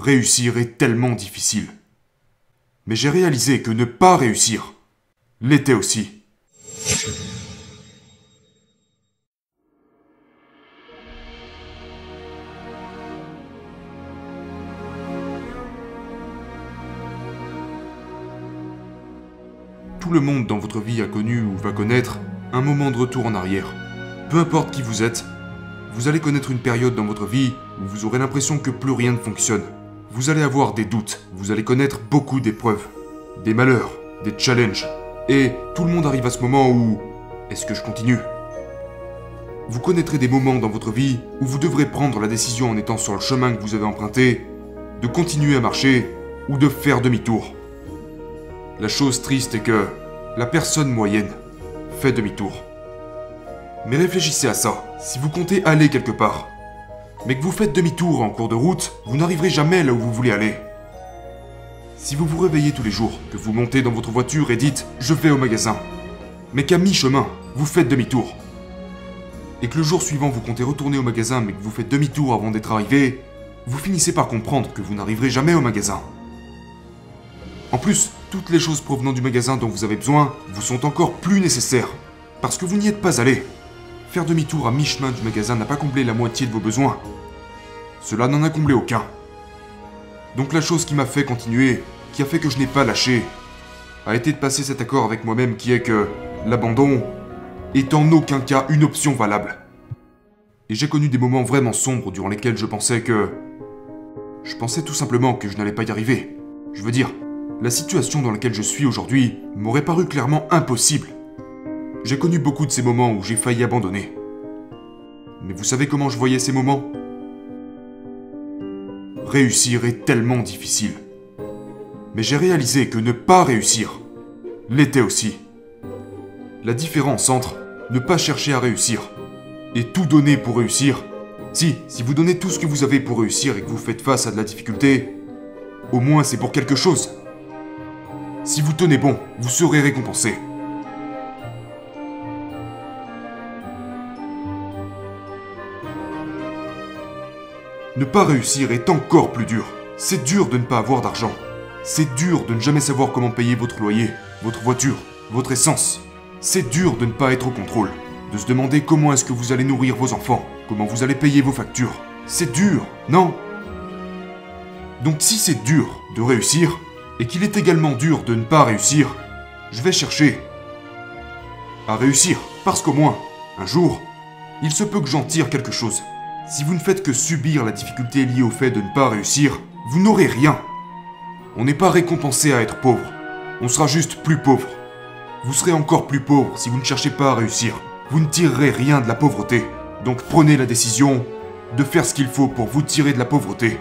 Réussir est tellement difficile. Mais j'ai réalisé que ne pas réussir l'était aussi. Tout le monde dans votre vie a connu ou va connaître un moment de retour en arrière. Peu importe qui vous êtes, vous allez connaître une période dans votre vie où vous aurez l'impression que plus rien ne fonctionne. Vous allez avoir des doutes, vous allez connaître beaucoup d'épreuves, des malheurs, des challenges. Et tout le monde arrive à ce moment où... Est-ce que je continue? Vous connaîtrez des moments dans votre vie où vous devrez prendre la décision en étant sur le chemin que vous avez emprunté, de continuer à marcher ou de faire demi-tour. La chose triste est que la personne moyenne fait demi-tour. Mais réfléchissez à ça. Si vous comptez aller quelque part, mais que vous faites demi-tour en cours de route, vous n'arriverez jamais là où vous voulez aller. Si vous vous réveillez tous les jours, que vous montez dans votre voiture et dites je vais au magasin, mais qu'à mi-chemin, vous faites demi-tour, et que le jour suivant vous comptez retourner au magasin mais que vous faites demi-tour avant d'être arrivé, vous finissez par comprendre que vous n'arriverez jamais au magasin. En plus, toutes les choses provenant du magasin dont vous avez besoin vous sont encore plus nécessaires, parce que vous n'y êtes pas allé. Faire demi-tour à mi-chemin du magasin n'a pas comblé la moitié de vos besoins. Cela n'en a comblé aucun. Donc la chose qui m'a fait continuer, qui a fait que je n'ai pas lâché, a été de passer cet accord avec moi-même qui est que l'abandon est en aucun cas une option valable. Et j'ai connu des moments vraiment sombres durant lesquels je pensais que... Je pensais tout simplement que je n'allais pas y arriver. Je veux dire, la situation dans laquelle je suis aujourd'hui m'aurait paru clairement impossible. J'ai connu beaucoup de ces moments où j'ai failli abandonner. Mais vous savez comment je voyais ces moments? Réussir est tellement difficile. Mais j'ai réalisé que ne pas réussir l'était aussi. La différence entre ne pas chercher à réussir et tout donner pour réussir. Si, si vous donnez tout ce que vous avez pour réussir et que vous faites face à de la difficulté, au moins c'est pour quelque chose. Si vous tenez bon, vous serez récompensé. Ne pas réussir est encore plus dur. C'est dur de ne pas avoir d'argent. C'est dur de ne jamais savoir comment payer votre loyer, votre voiture, votre essence. C'est dur de ne pas être au contrôle. De se demander comment est-ce que vous allez nourrir vos enfants, comment vous allez payer vos factures. C'est dur, non? Donc si c'est dur de réussir, et qu'il est également dur de ne pas réussir, je vais chercher à réussir, parce qu'au moins, un jour, il se peut que j'en tire quelque chose. Si vous ne faites que subir la difficulté liée au fait de ne pas réussir, vous n'aurez rien. On n'est pas récompensé à être pauvre, on sera juste plus pauvre. Vous serez encore plus pauvre si vous ne cherchez pas à réussir. Vous ne tirerez rien de la pauvreté. Donc prenez la décision de faire ce qu'il faut pour vous tirer de la pauvreté.